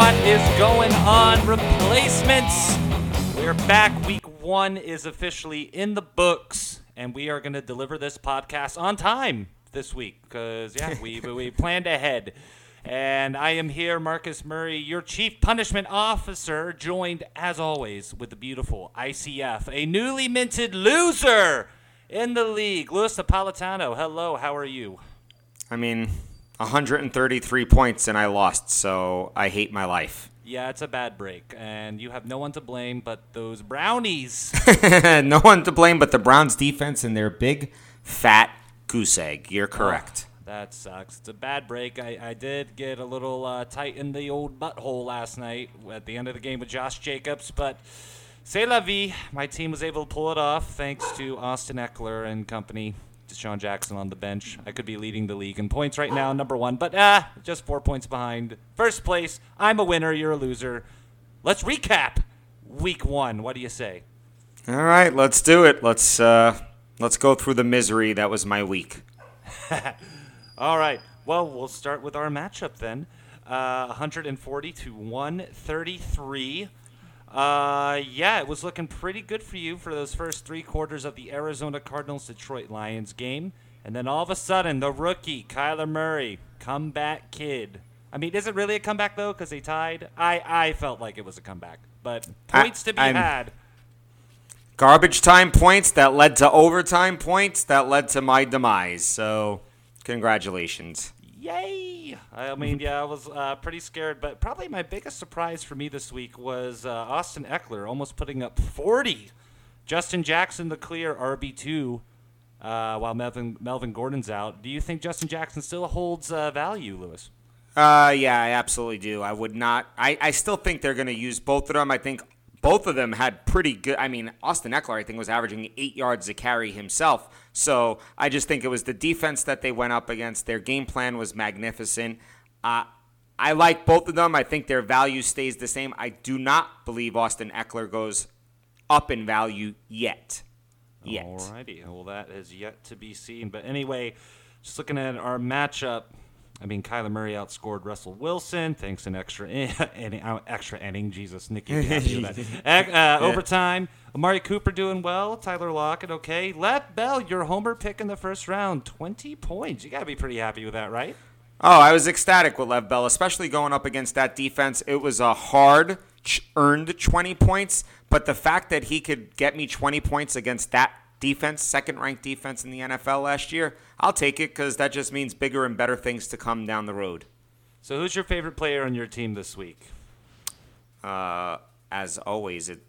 What is going on, replacements? We're back. Week one is officially in the books, and we are going to deliver this podcast on time this week because, yeah, we, we planned ahead. And I am here, Marcus Murray, your chief punishment officer, joined as always with the beautiful ICF, a newly minted loser in the league, Louis Napolitano. Hello, how are you? I mean, 133 points and I lost, so I hate my life. Yeah, it's a bad break, and you have no one to blame but those brownies. no one to blame but the Browns defense and their big, fat goose egg. You're correct. Oh, that sucks. It's a bad break. I, I did get a little uh, tight in the old butthole last night at the end of the game with Josh Jacobs, but c'est la vie. My team was able to pull it off thanks to Austin Ekeler and company. DeSean Jackson on the bench. I could be leading the league in points right now, number one, but ah, just four points behind. First place. I'm a winner. You're a loser. Let's recap week one. What do you say? All right, let's do it. Let's uh, let's go through the misery that was my week. All right. Well, we'll start with our matchup then. Uh, 140 to 133. Uh, yeah, it was looking pretty good for you for those first three quarters of the Arizona Cardinals Detroit Lions game. And then all of a sudden, the rookie, Kyler Murray, comeback kid. I mean, is it really a comeback, though, because they tied? I, I felt like it was a comeback. But points I, to be I'm, had. Garbage time points that led to overtime points that led to my demise. So, congratulations. Yay! I mean, yeah, I was uh, pretty scared, but probably my biggest surprise for me this week was uh, Austin Ekeler almost putting up 40. Justin Jackson, the clear RB2, uh, while Melvin, Melvin Gordon's out. Do you think Justin Jackson still holds uh, value, Louis? Uh, yeah, I absolutely do. I would not. I, I still think they're going to use both of them. I think both of them had pretty good. I mean, Austin Ekeler, I think, was averaging eight yards a carry himself. So I just think it was the defense that they went up against. Their game plan was magnificent. Uh, I like both of them. I think their value stays the same. I do not believe Austin Ekeler goes up in value yet. Yet. Alrighty. Well, that is yet to be seen. But anyway, just looking at our matchup I mean, Kyler Murray outscored Russell Wilson thanks an extra in, uh, extra inning. Jesus, Nicky, uh, overtime. Amari Cooper doing well. Tyler Lockett, okay. Lev Bell, your homer pick in the first round, twenty points. You gotta be pretty happy with that, right? Oh, I was ecstatic with Lev Bell, especially going up against that defense. It was a hard earned 20 points, but the fact that he could get me 20 points against that defense, second ranked defense in the NFL last year, I'll take it because that just means bigger and better things to come down the road. So, who's your favorite player on your team this week? Uh, as always, it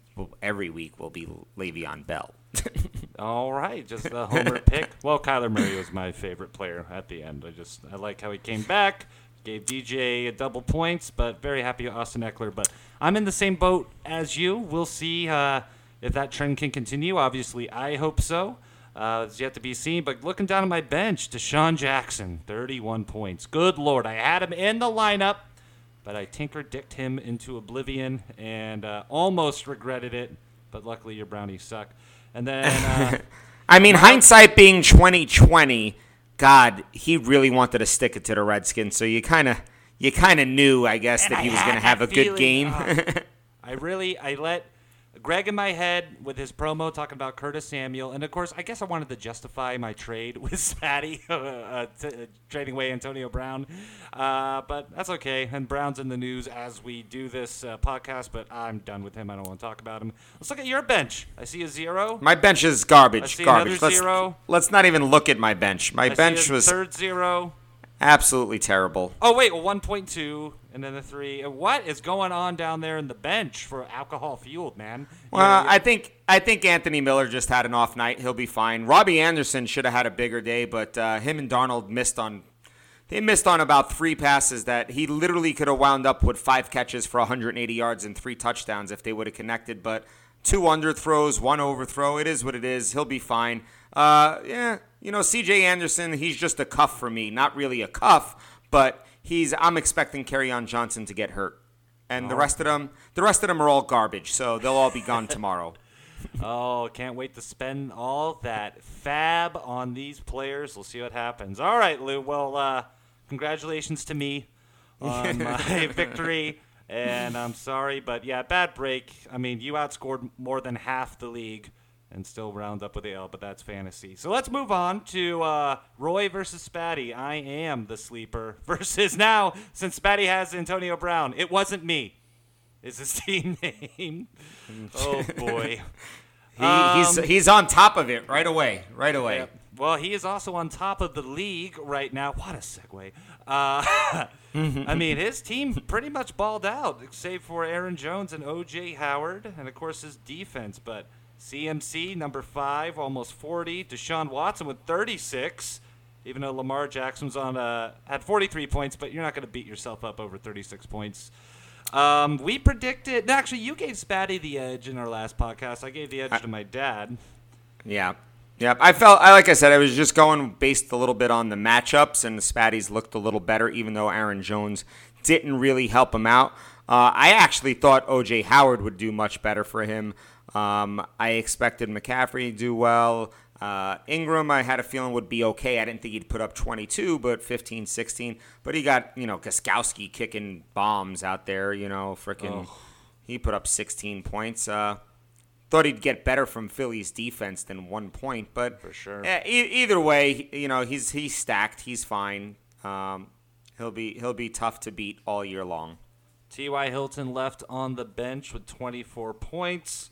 every week will be Le'Veon Bell. All right, just a homer pick. Well, Kyler Murray was my favorite player at the end. I just I like how he came back, gave DJ a double points, but very happy Austin Ekeler. But I'm in the same boat as you. We'll see. Uh, if that trend can continue, obviously, I hope so. Uh, it's yet to be seen. But looking down at my bench, DeSean Jackson, 31 points. Good lord, I had him in the lineup, but I tinker dicked him into oblivion and uh, almost regretted it. But luckily, your brownies suck. And then, uh, I mean, hindsight being 2020, God, he really wanted to stick it to the Redskins. So you kind of, you kind of knew, I guess, that he was going to have a good game. Uh, I really, I let Greg in my head with his promo talking about Curtis Samuel, and of course, I guess I wanted to justify my trade with Spatty, uh, t- uh, trading away Antonio Brown, uh, but that's okay. And Brown's in the news as we do this uh, podcast, but I'm done with him. I don't want to talk about him. Let's look at your bench. I see a zero. My bench is garbage. I see garbage. Let's, zero. let's not even look at my bench. My I bench was third zero. Absolutely terrible. Oh wait, 1.2 and then the three. What is going on down there in the bench for alcohol fueled, man? Well. I think I think Anthony Miller just had an off night. He'll be fine. Robby Anderson should have had a bigger day, but uh, him and Darnold missed on. They missed on about three passes that he literally could have wound up with five catches for 180 yards and three touchdowns if they would have connected. But two underthrows, one overthrow. It is what it is. He'll be fine. Uh, yeah, you know, C.J. Anderson. He's just a cuff for me. Not really a cuff, but he's I'm expecting on Johnson to get hurt, and oh. the rest of them, the rest of them are all garbage. So they'll all be gone tomorrow. oh, can't wait to spend all that FAAB on these players. We'll see what happens. All right, Lou. Well, uh, congratulations to me on my victory. And I'm sorry, but yeah, bad break. I mean, you outscored more than half the league and still round up with the L, but that's fantasy. So let's move on to uh, Roy versus Spatty. I am the sleeper versus now, since Spatty has Antonio Brown, it wasn't me. Is his team name? Oh boy. he, he's Um, he's on top of it right away, right away. Yep. Well, he is also on top of the league right now. What a segue. Uh, I mean, his team pretty much balled out, save for Aaron Jones and O.J. Howard, and of course his defense. But CMC, number five, almost 40. Deshaun Watson with 36. Even though Lamar Jackson was on uh, had 43 points, but you're not going to beat yourself up over 36 points. Um, we predicted. No, actually, you gave Spatty the edge in our last podcast. I gave the edge to my dad. Yeah. Yeah, I felt I like I said I was just going based a little bit on the matchups, and the Spatties looked a little better, even though Aaron Jones didn't really help him out. Uh, I actually thought OJ Howard would do much better for him. Um, I expected McCaffrey to do well. Uh, Ingram, I had a feeling would be okay. I didn't think he'd put up 22, but 15, 16. But he got you know Gostkowski kicking bombs out there. You know, freaking, he put up 16 points. Uh, thought he'd get better from Philly's defense than one point, but For sure. eh, e- either way, you know he's he's stacked. He's fine. Um, he'll be he'll be tough to beat all year long. T.Y. Hilton left on the bench with 24 points.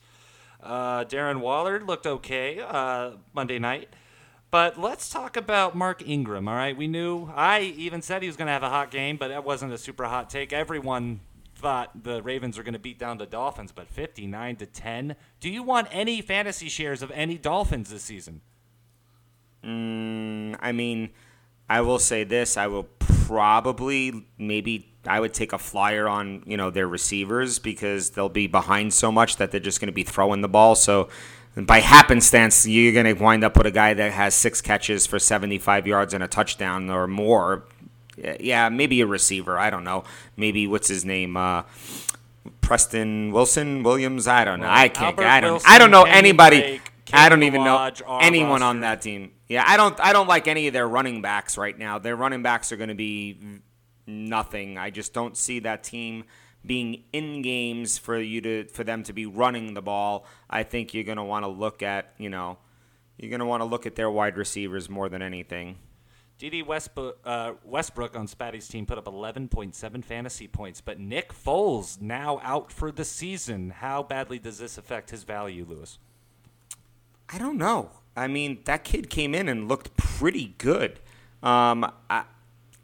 Uh, Darren Waller looked okay uh, Monday night. But let's talk about Mark Ingram, all right? We knew, I even said he was going to have a hot game, but that wasn't a super hot take. Everyone thought the Ravens were going to beat down the Dolphins, but 59 to 10. Do you want any fantasy shares of any Dolphins this season? Mm, I mean, I will say this: I will probably maybe I would take a flyer on you know their receivers because they'll be behind so much that they're just going to be throwing the ball. So by happenstance, you're going to wind up with a guy that has six catches for 75 yards and a touchdown or more. Yeah, maybe a receiver. I don't know. Maybe what's his name? Uh, Preston Wilson Williams. I don't know. Well, I can't. Albert I don't. Wilson, I don't know anybody. I don't even know Lodge, our anyone on that team. Yeah, I don't. I don't like any of their running backs right now. Their running backs are going to be nothing. I just don't see that team being in games for you to for them to be running the ball. I think you're going to want to look at you know you're going to want to look at their wide receivers more than anything. Dede Westbrook, uh, Westbrook on Spatty's team put up 11.7 fantasy points, but Nick Foles now out for the season. How badly does this affect his value, Lewis? I don't know. I mean, that kid came in and looked pretty good. Um, I, I,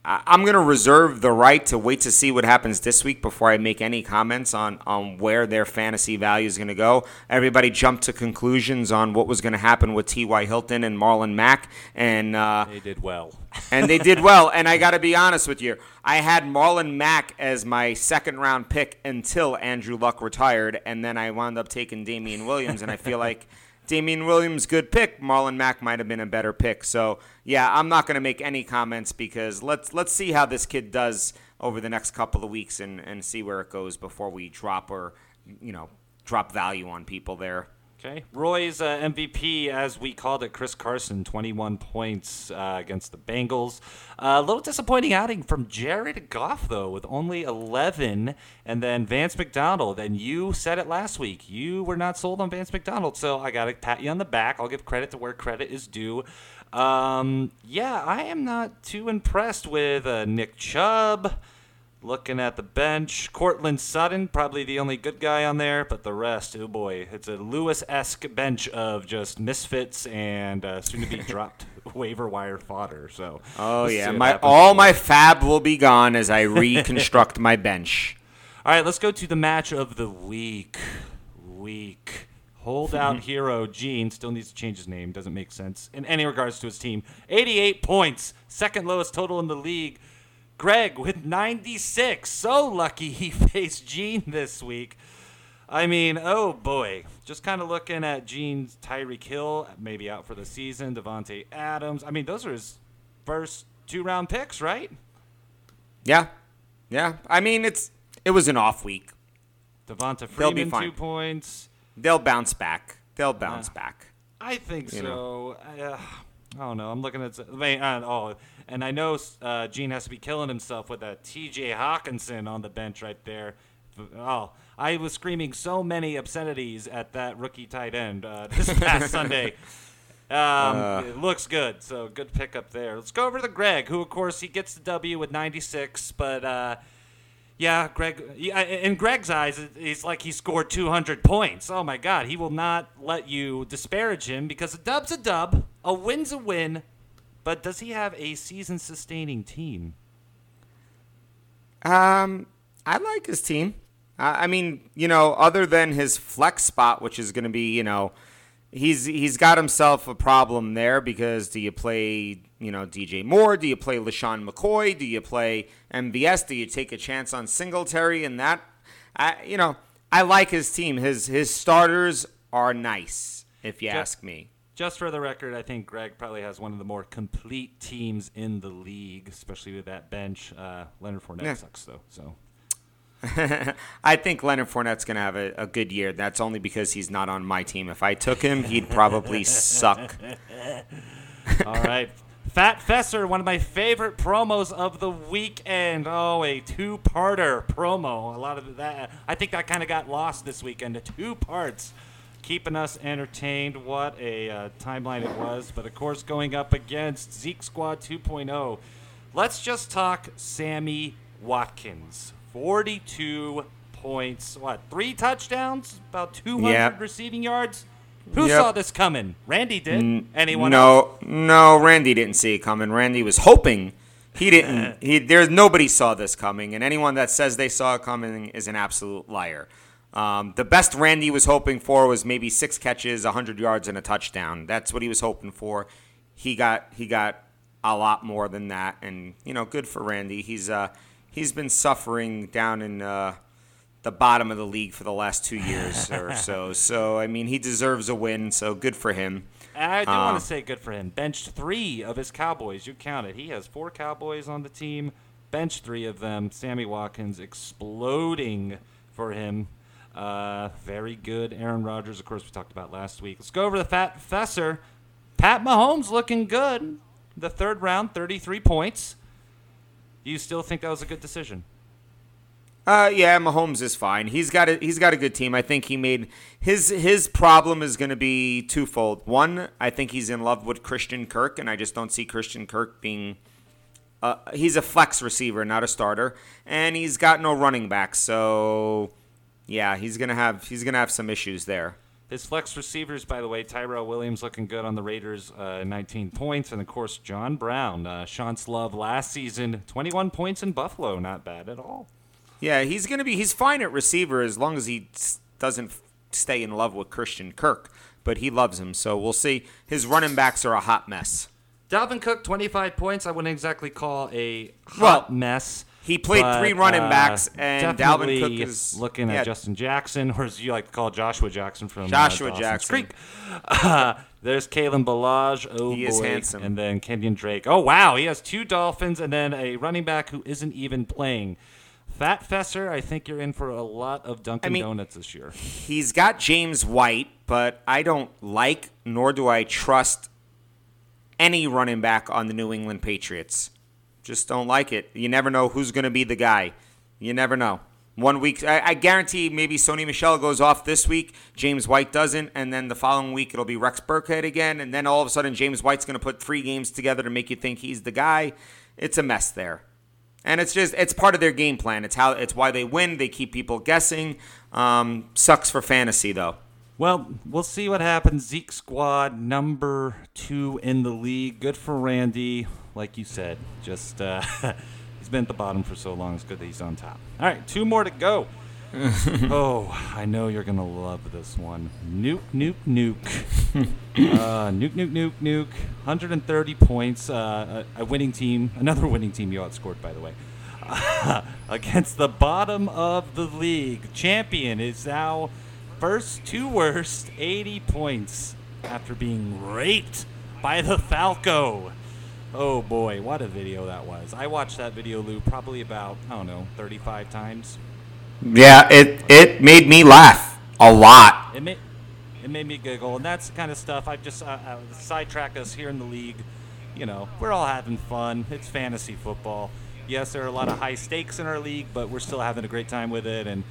I'm going to reserve the right to wait to see what happens this week before I make any comments on, on where their fantasy value is going to go. Everybody jumped to conclusions on what was going to happen with T.Y. Hilton and Marlon Mack, and uh, They did well. and they did well. And I got to be honest with you, I had Marlon Mack as my second round pick until Andrew Luck retired, and then I wound up taking Damien Williams, and I feel like Damien Williams good pick. Marlon Mack might have been a better pick. So yeah, I'm not going to make any comments because let's let's see how this kid does over the next couple of weeks and and see where it goes before we drop or you know drop value on people there. Okay. Roy's uh, MVP, as we called it, Chris Carson, 21 points uh, against the Bengals. Uh, a little disappointing outing from Jared Goff, though, with only 11. And then Vance McDonald. And you said it last week. You were not sold on Vance McDonald. So I got to pat you on the back. I'll give credit to where credit is due. Um, yeah, I am not too impressed with uh, Nick Chubb. Looking at the bench, Courtland Sutton, probably the only good guy on there, but the rest, oh boy, it's a Lewis esque bench of just misfits and uh, soon to be dropped waiver wire fodder. So, Oh yeah, my all my FAAB will be gone as I reconstruct my bench. All right, let's go to the match of the week. Week. Holdout hero Gene still needs to change his name. Doesn't make sense in any regards to his team. 88 points, second lowest total in the league. Greg with 96. So lucky he faced Gene this week. I mean, oh boy. Just kind of looking at Gene's Tyreek Hill, maybe out for the season. Davante Adams. I mean, those are his first two round picks, right? Yeah, yeah. I mean, it's it was an off week. Devonta They'll be Freeman, fine. two points. They'll bounce back. They'll bounce Yeah. back. I think You so. Uh, I don't know. I'm looking at. Uh, oh, and I know uh, Gene has to be killing himself with that T.J. Hockenson on the bench right there. oh, I was screaming so many obscenities at that rookie tight end uh, this past Sunday. Um, it looks good, so good pickup there. Let's go over to Greg, who of course he gets the W with 96, but uh, yeah, Greg. yeah, In Greg's eyes, it- it's like he scored 200 points. Oh my God, he will not let you disparage him because a dub's a dub, a win's a win. But does he have a season-sustaining team? Um, I like his team. I mean, you know, other than his flex spot, which is going to be, you know, he's he's got himself a problem there because do you play, you know, DJ Moore? Do you play LeSean McCoy? Do you play MVS? Do you take a chance on Singletary? And that, I, you know, I like his team. His his starters are nice, if you Ju- ask me. Just for the record, I think Greg probably has one of the more complete teams in the league, especially with that bench. Uh, Leonard Fournette Yeah. sucks though, so I think Leonard Fournette's going to have a, a good year. That's only because he's not on my team. If I took him, he'd probably suck. All right. Fat Fesser, one of my favorite promos of the weekend. Oh, a two-parter promo. A lot of that. I think that kind of got lost this weekend. Two parts, keeping us entertained. What a uh, timeline it was. But of course, going up against Zeke Squad 2.0. Let's just talk Sammy Watkins. 42 points. What? Three touchdowns? About 200 Yeah. receiving yards. Who Yep. saw this coming? Randy did. Anyone no, else? no, Randy didn't see it coming. Randy was hoping. He didn't. He there's nobody saw this coming, and anyone that says they saw it coming is an absolute liar. Um, the best Randy was hoping for was maybe six catches, 100 yards, and a touchdown. That's what he was hoping for. He got he got a lot more than that, and you know, good for Randy. He's uh he's been suffering down in uh, the bottom of the league for the last two years or so. So I mean, he deserves a win. So good for him. I do Uh, want to say good for him. Benched three of his Cowboys. You count it. He has four Cowboys on the team. Benched three of them. Sammy Watkins exploding for him. Uh, very good. Aaron Rodgers, of course, we talked about last week. Let's go over the Fat Fesser. Pat Mahomes looking good. The third round, 33 points. Do you still think that was a good decision? Uh, yeah, Mahomes is fine. He's got a he's got a good team. I think he made his his problem is going to be twofold. One, I think he's in love with Christian Kirk, and I just don't see Christian Kirk being. Uh, he's a flex receiver, not a starter, and he's got no running back. So, yeah, he's gonna have he's gonna have some issues there. His flex receivers, by the way, Tyrell Williams looking good on the Raiders, uh, 19 points. And, of course, John Brown, uh, Sean Love last season, 21 points in Buffalo. Not bad at all. Yeah, he's gonna be he's fine at receiver as long as he doesn't stay in love with Christian Kirk. But he loves him, so we'll see. His running backs are a hot mess. Dalvin Cook, 25 points. I wouldn't exactly call a Well, hot mess. He played but, three running uh, backs, and Dalvin Cook is- looking yeah. at Justin Jackson, or as you like to call Joshua Jackson from uh, Joshua Jackson. Creek. Uh, there's Kalen Ballage. Oh He boy, is handsome. And then Kenyon Drake. Oh wow, he has two Dolphins, and then a running back who isn't even playing. Fat Fesser, I think you're in for a lot of Dunkin' mean- Donuts this year. He's got James White, but I don't like nor do I trust any running back on the New England Patriots. Just don't like it. You never know who's going to be the guy. You never know. One week, I, I guarantee maybe Sony Michel goes off this week, James White doesn't, and then the following week it'll be Rex Burkhead again, and then all of a sudden James White's going to put three games together to make you think he's the guy. It's a mess there. And it's just it's part of their game plan. It's how it's why they win. They keep people guessing. Um, sucks for fantasy though. Well, we'll see what happens. Zeke squad number two in the league. Good for Randy, like you said. Just uh, he's been at the bottom for so long. It's good that he's on top. All right, two more to go. oh, I know you're gonna love this one. Nuke, nuke, nuke. uh, nuke, nuke, nuke, nuke. 130 points. Uh, a, a winning team. Another winning team you outscored, by the way. against the bottom of the league. Champion is now first to worst, 80 points after being raped by the Falco. Oh boy, what a video that was. I watched that video, Lou, probably about, I don't know, 35 times. Yeah, it it made me laugh a lot. It made, it made me giggle, and that's the kind of stuff I've just uh, uh, sidetrack us here in the league. You know, we're all having fun. It's fantasy football. Yes, there are a lot of high stakes in our league, but we're still having a great time with it. And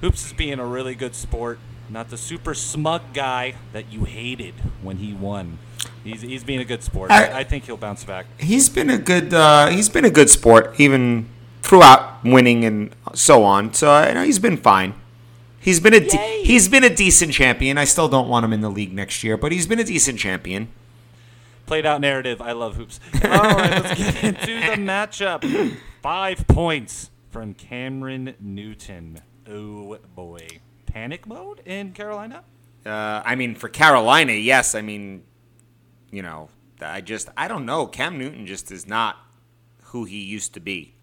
Hoops is being a really good sport, not the super smug guy that you hated when he won. He's, he's being a good sport. I- I, I think he'll bounce back. He's been a good uh, he's been a good sport even throughout winning and so on. So I know he's been fine. He's been a de- he's been a decent champion. I still don't want him in the league next year, but he's been a decent champion. Played out narrative. I love hoops. All right, let's get into the matchup. Five points from Cameron Newton. Oh boy, panic mode in Carolina. Uh, I mean, for Carolina, yes. I mean, you know, I just I don't know. Cam Newton just is not who he used to be.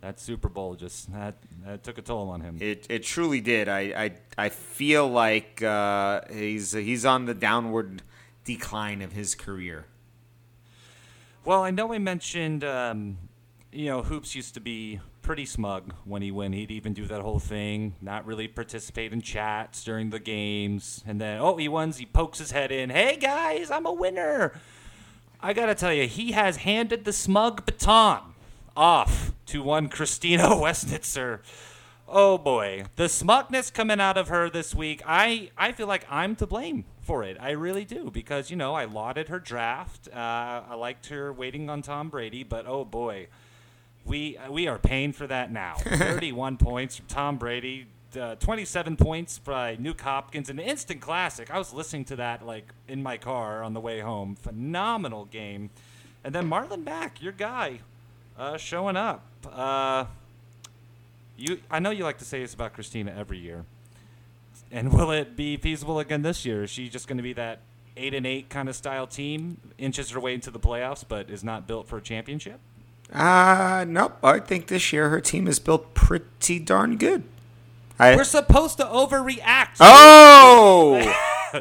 That Super Bowl just that, that took a toll on him. It it truly did. I I, I feel like uh, he's he's on the downward decline of his career. Well, I know I mentioned, um, you know, Hoops used to be pretty smug when he win. He'd even do that whole thing, not really participate in chats during the games. And then, oh, he wins, he pokes his head in. Hey, guys, I'm a winner. I got to tell you, he has handed the smug baton off to one Christina Westnitzer. Oh boy, the smugness coming out of her this week. I I feel like I'm to blame for it. I really do because you know I lauded her draft. Uh, I liked her waiting on Tom Brady, but oh boy, we we are paying for that now. 31 points from Tom Brady, uh, 27 points by Nuke Hopkins, an instant classic. I was listening to that like in my car on the way home. Phenomenal game, and then Marlon Mack, your guy, uh, showing up. Uh, you, I know you like to say this about Christina every year. And will it be feasible again this year? Is she just going to be that eight and eight kind of style team, inches her way into the playoffs, but is not built for a championship? Uh nope. I think this year her team is built pretty darn good. I, We're supposed to overreact. oh,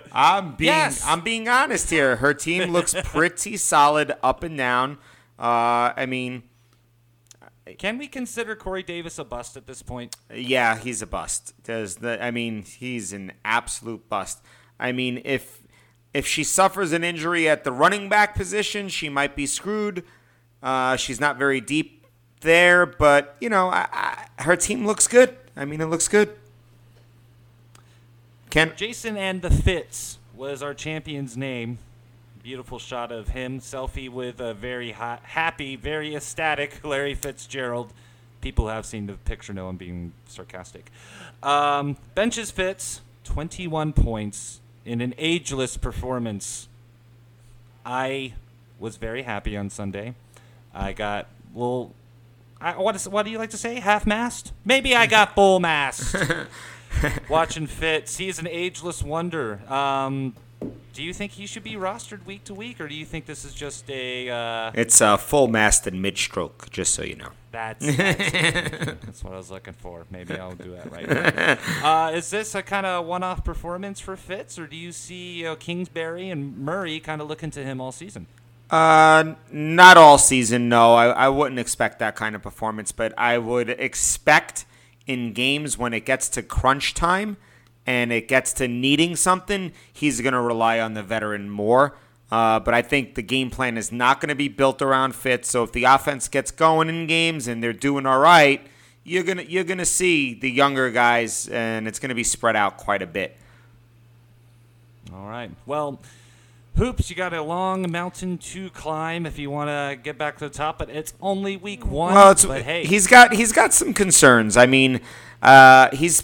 I'm being Yes. I'm being honest here. Her team looks pretty solid up and down. Uh, I mean, Can we consider Corey Davis a bust at this point? Yeah, he's a bust. Does the I mean, he's an absolute bust. I mean, if if she suffers an injury at the running back position, she might be screwed. Uh, she's not very deep there, but you know, I, I, her team looks good. I mean, it looks good. Can Jason and the Fitz was our champion's name. Beautiful shot of him, selfie with a very ha- happy, very ecstatic Larry Fitzgerald. People who have seen the picture know I'm being sarcastic. Um, benches Fitz, 21 points in an ageless performance. I was very happy on Sunday. I got little. I, what, is, what do you like to say? Half mast? Maybe I got full mast. Watching Fitz, he's an ageless wonder. Um, do you think he should be rostered week to week, or do you think this is just a uh, it's a full mast and mid stroke, just so you know. that's that's what I was looking for? Maybe I'll do that right. Now. Uh, is this a kind of one-off performance for Fitz, or do you see you know, Kingsbury and Murray kind of looking to him all season? Uh, not all season. No, I, I wouldn't expect that kind of performance, but I would expect in games when it gets to crunch time and it gets to needing something, he's going to rely on the veteran more. Uh, but I think the game plan is not going to be built around Fitz. So if the offense gets going in games and they're doing all right, you're gonna you're gonna see the younger guys, and it's going to be spread out quite a bit. All right. Well, hoops, you got a long mountain to climb if you want to get back to the top, but it's only week one. Well, it's, but hey, he's got he's got some concerns. I mean, uh, he's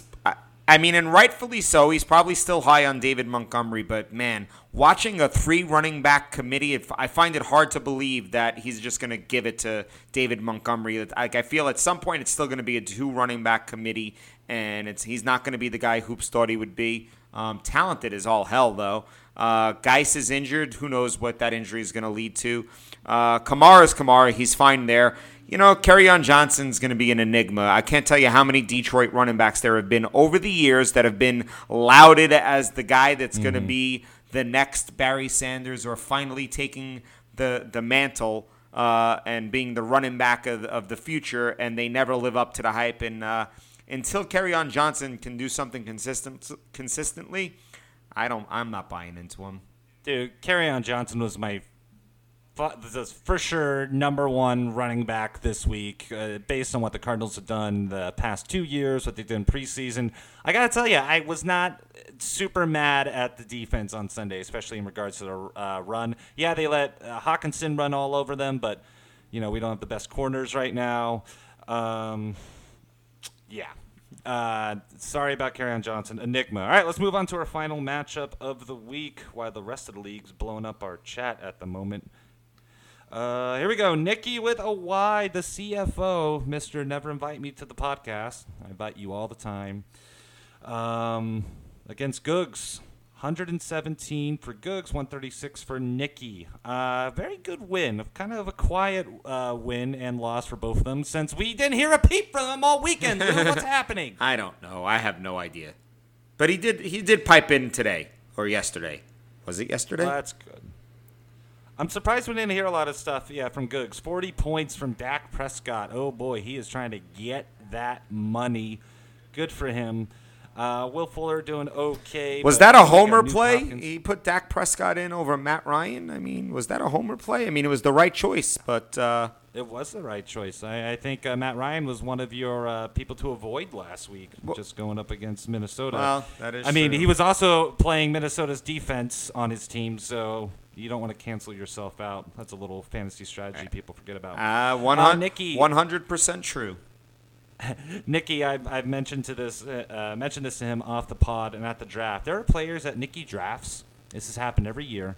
I- mean, and rightfully so. He's probably still high on David Montgomery, but man, watching a three running back committee, I find it hard to believe that he's just going to give it to David Montgomery. Like I feel at some point it's still going to be a two running back committee, and it's he's not going to be the guy Hoops thought he would be. Um, talented as all hell though. Uh, Guice is injured. Who knows what that injury is going to lead to? Uh, Kamara's Kamara. He's fine there. You know, on Johnson's going to be an enigma. I can't tell you how many Detroit running backs there have been over the years that have been lauded as the guy that's going to be the next Barry Sanders or finally taking the the mantle uh, and being the running back of, of the future, and they never live up to the hype. And uh, until on Johnson can do something consistent consistently, I don't. I'm not buying into him. dude, Kerryon Johnson was my this is for sure number one running back this week, uh, based on what the Cardinals have done the past two years, what they did in preseason. I gotta tell you, I was not super mad at the defense on Sunday, especially in regards to the uh, run. Yeah, they let uh, Hockenson run all over them, but you know we don't have the best corners right now. Um, yeah. Uh, sorry about Carry Johnson. Enigma. All right, let's move on to our final matchup of the week while the rest of the league's blowing up our chat at the moment. Uh, here we go. Nikki with a Y, the CFO. Mr. Never Invite Me to the podcast. I invite you all the time. Um, against Googs. 117 for Googs, 136 for Nikki. Uh, very good win. Kind of a quiet uh, win and loss for both of them since we didn't hear a peep from them all weekend. What's happening? I don't know. I have no idea. But he did. He did pipe in today or yesterday. Was it yesterday? Well, that's good. I'm surprised we didn't hear a lot of stuff, yeah, from Googs. 40 points from Dak Prescott. Oh boy, he is trying to get that money. Good for him. Uh, Will Fuller doing okay. was that a homer play? Hopkins. He put Dak Prescott in over Matt Ryan. I mean, was that a homer play? I mean, it was the right choice, but uh, It was the right choice. I, I think uh, Matt Ryan was one of your uh, people to avoid last week, just going up against Minnesota. Well, that is I mean, he was also playing Minnesota's defense on his team, so you don't want to cancel yourself out. That's a little fantasy strategy people forget about. uh, one Uh, hundred Nikki- one hundred percent true. Nikki, I've, I've mentioned to this, uh, uh, mentioned this to him off the pod and at the draft. There are players that Nikki drafts. This has happened every year.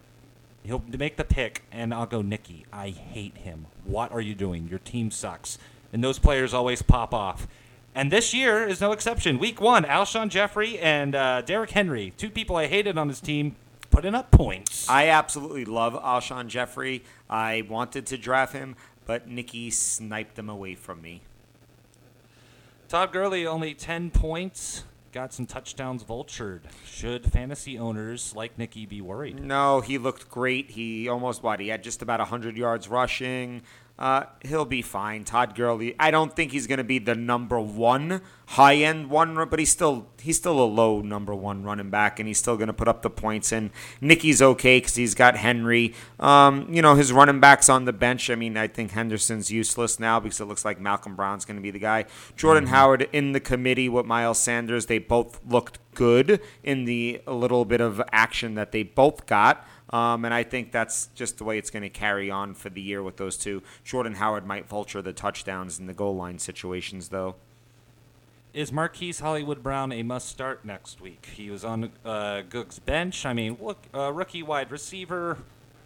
He'll make the pick, and I'll go, Nikki. I hate him. What are you doing? Your team sucks. And those players always pop off. And this year is no exception. Week one, Alshon Jeffery and uh, Derrick Henry, two people I hated on his team, putting up points. I absolutely love Alshon Jeffery. I wanted to draft him, but Nikki sniped him away from me. Todd Gurley only 10 points. Got some touchdowns vultured. Should fantasy owners like Nikki be worried? No, he looked great. He almost what? He had just about 100 yards rushing. Uh, he'll be fine. Todd Gurley. I don't think he's going to be the number one high end one, but he's still he's still a low number one running back, and he's still going to put up the points. And Nicky's okay because he's got Henry. Um, you know his running backs on the bench. I mean, I think Henderson's useless now because it looks like Malcolm Brown's going to be the guy. Jordan Howard in the committee with Miles Sanders. They both looked good in the little bit of action that they both got. Um, and I think that's just the way it's going to carry on for the year with those two. Jordan Howard might vulture the touchdowns in the goal line situations, though. Is Marquise Hollywood Brown a must start next week? He was on uh, bench. I mean, look, uh, rookie wide receiver.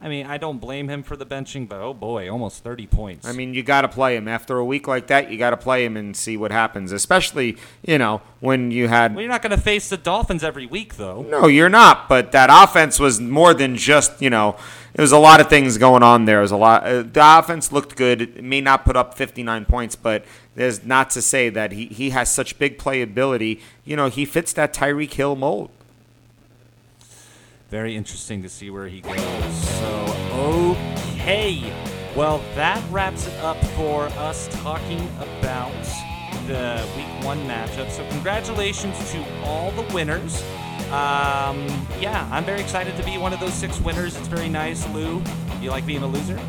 I mean, I don't blame him for the benching, but oh boy, almost 30 points. I mean, you got to play him after a week like that. You got to play him and see what happens. Especially, you know, when you had well, you're not going to face the Dolphins every week, though. No, you're not. But that offense was more than just you know. It was a lot of things going on there. It was a lot. Uh, the offense looked good. It may not put up 59 points, but there's not to say that he he has such big playability. You know, he fits that Tyreek Hill mold. Very interesting to see where he goes. So, okay. Well, that wraps it up for us talking about the week one matchup. So, congratulations to all the winners. Um, yeah, I'm very excited to be one of those six winners. It's very nice. Lou, you like being a loser? No,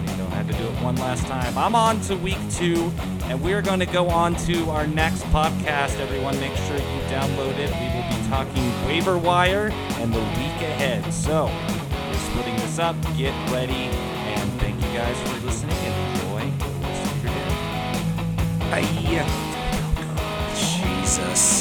you don't have to do it one last time. I'm on to week two, and we're going to go on to our next podcast. Everyone, make sure you download it. We will be talking waiver wire and the week ahead. So, we're splitting this up. Get ready, and thank you guys for listening and enjoy the rest of your day. Bye. Jesus.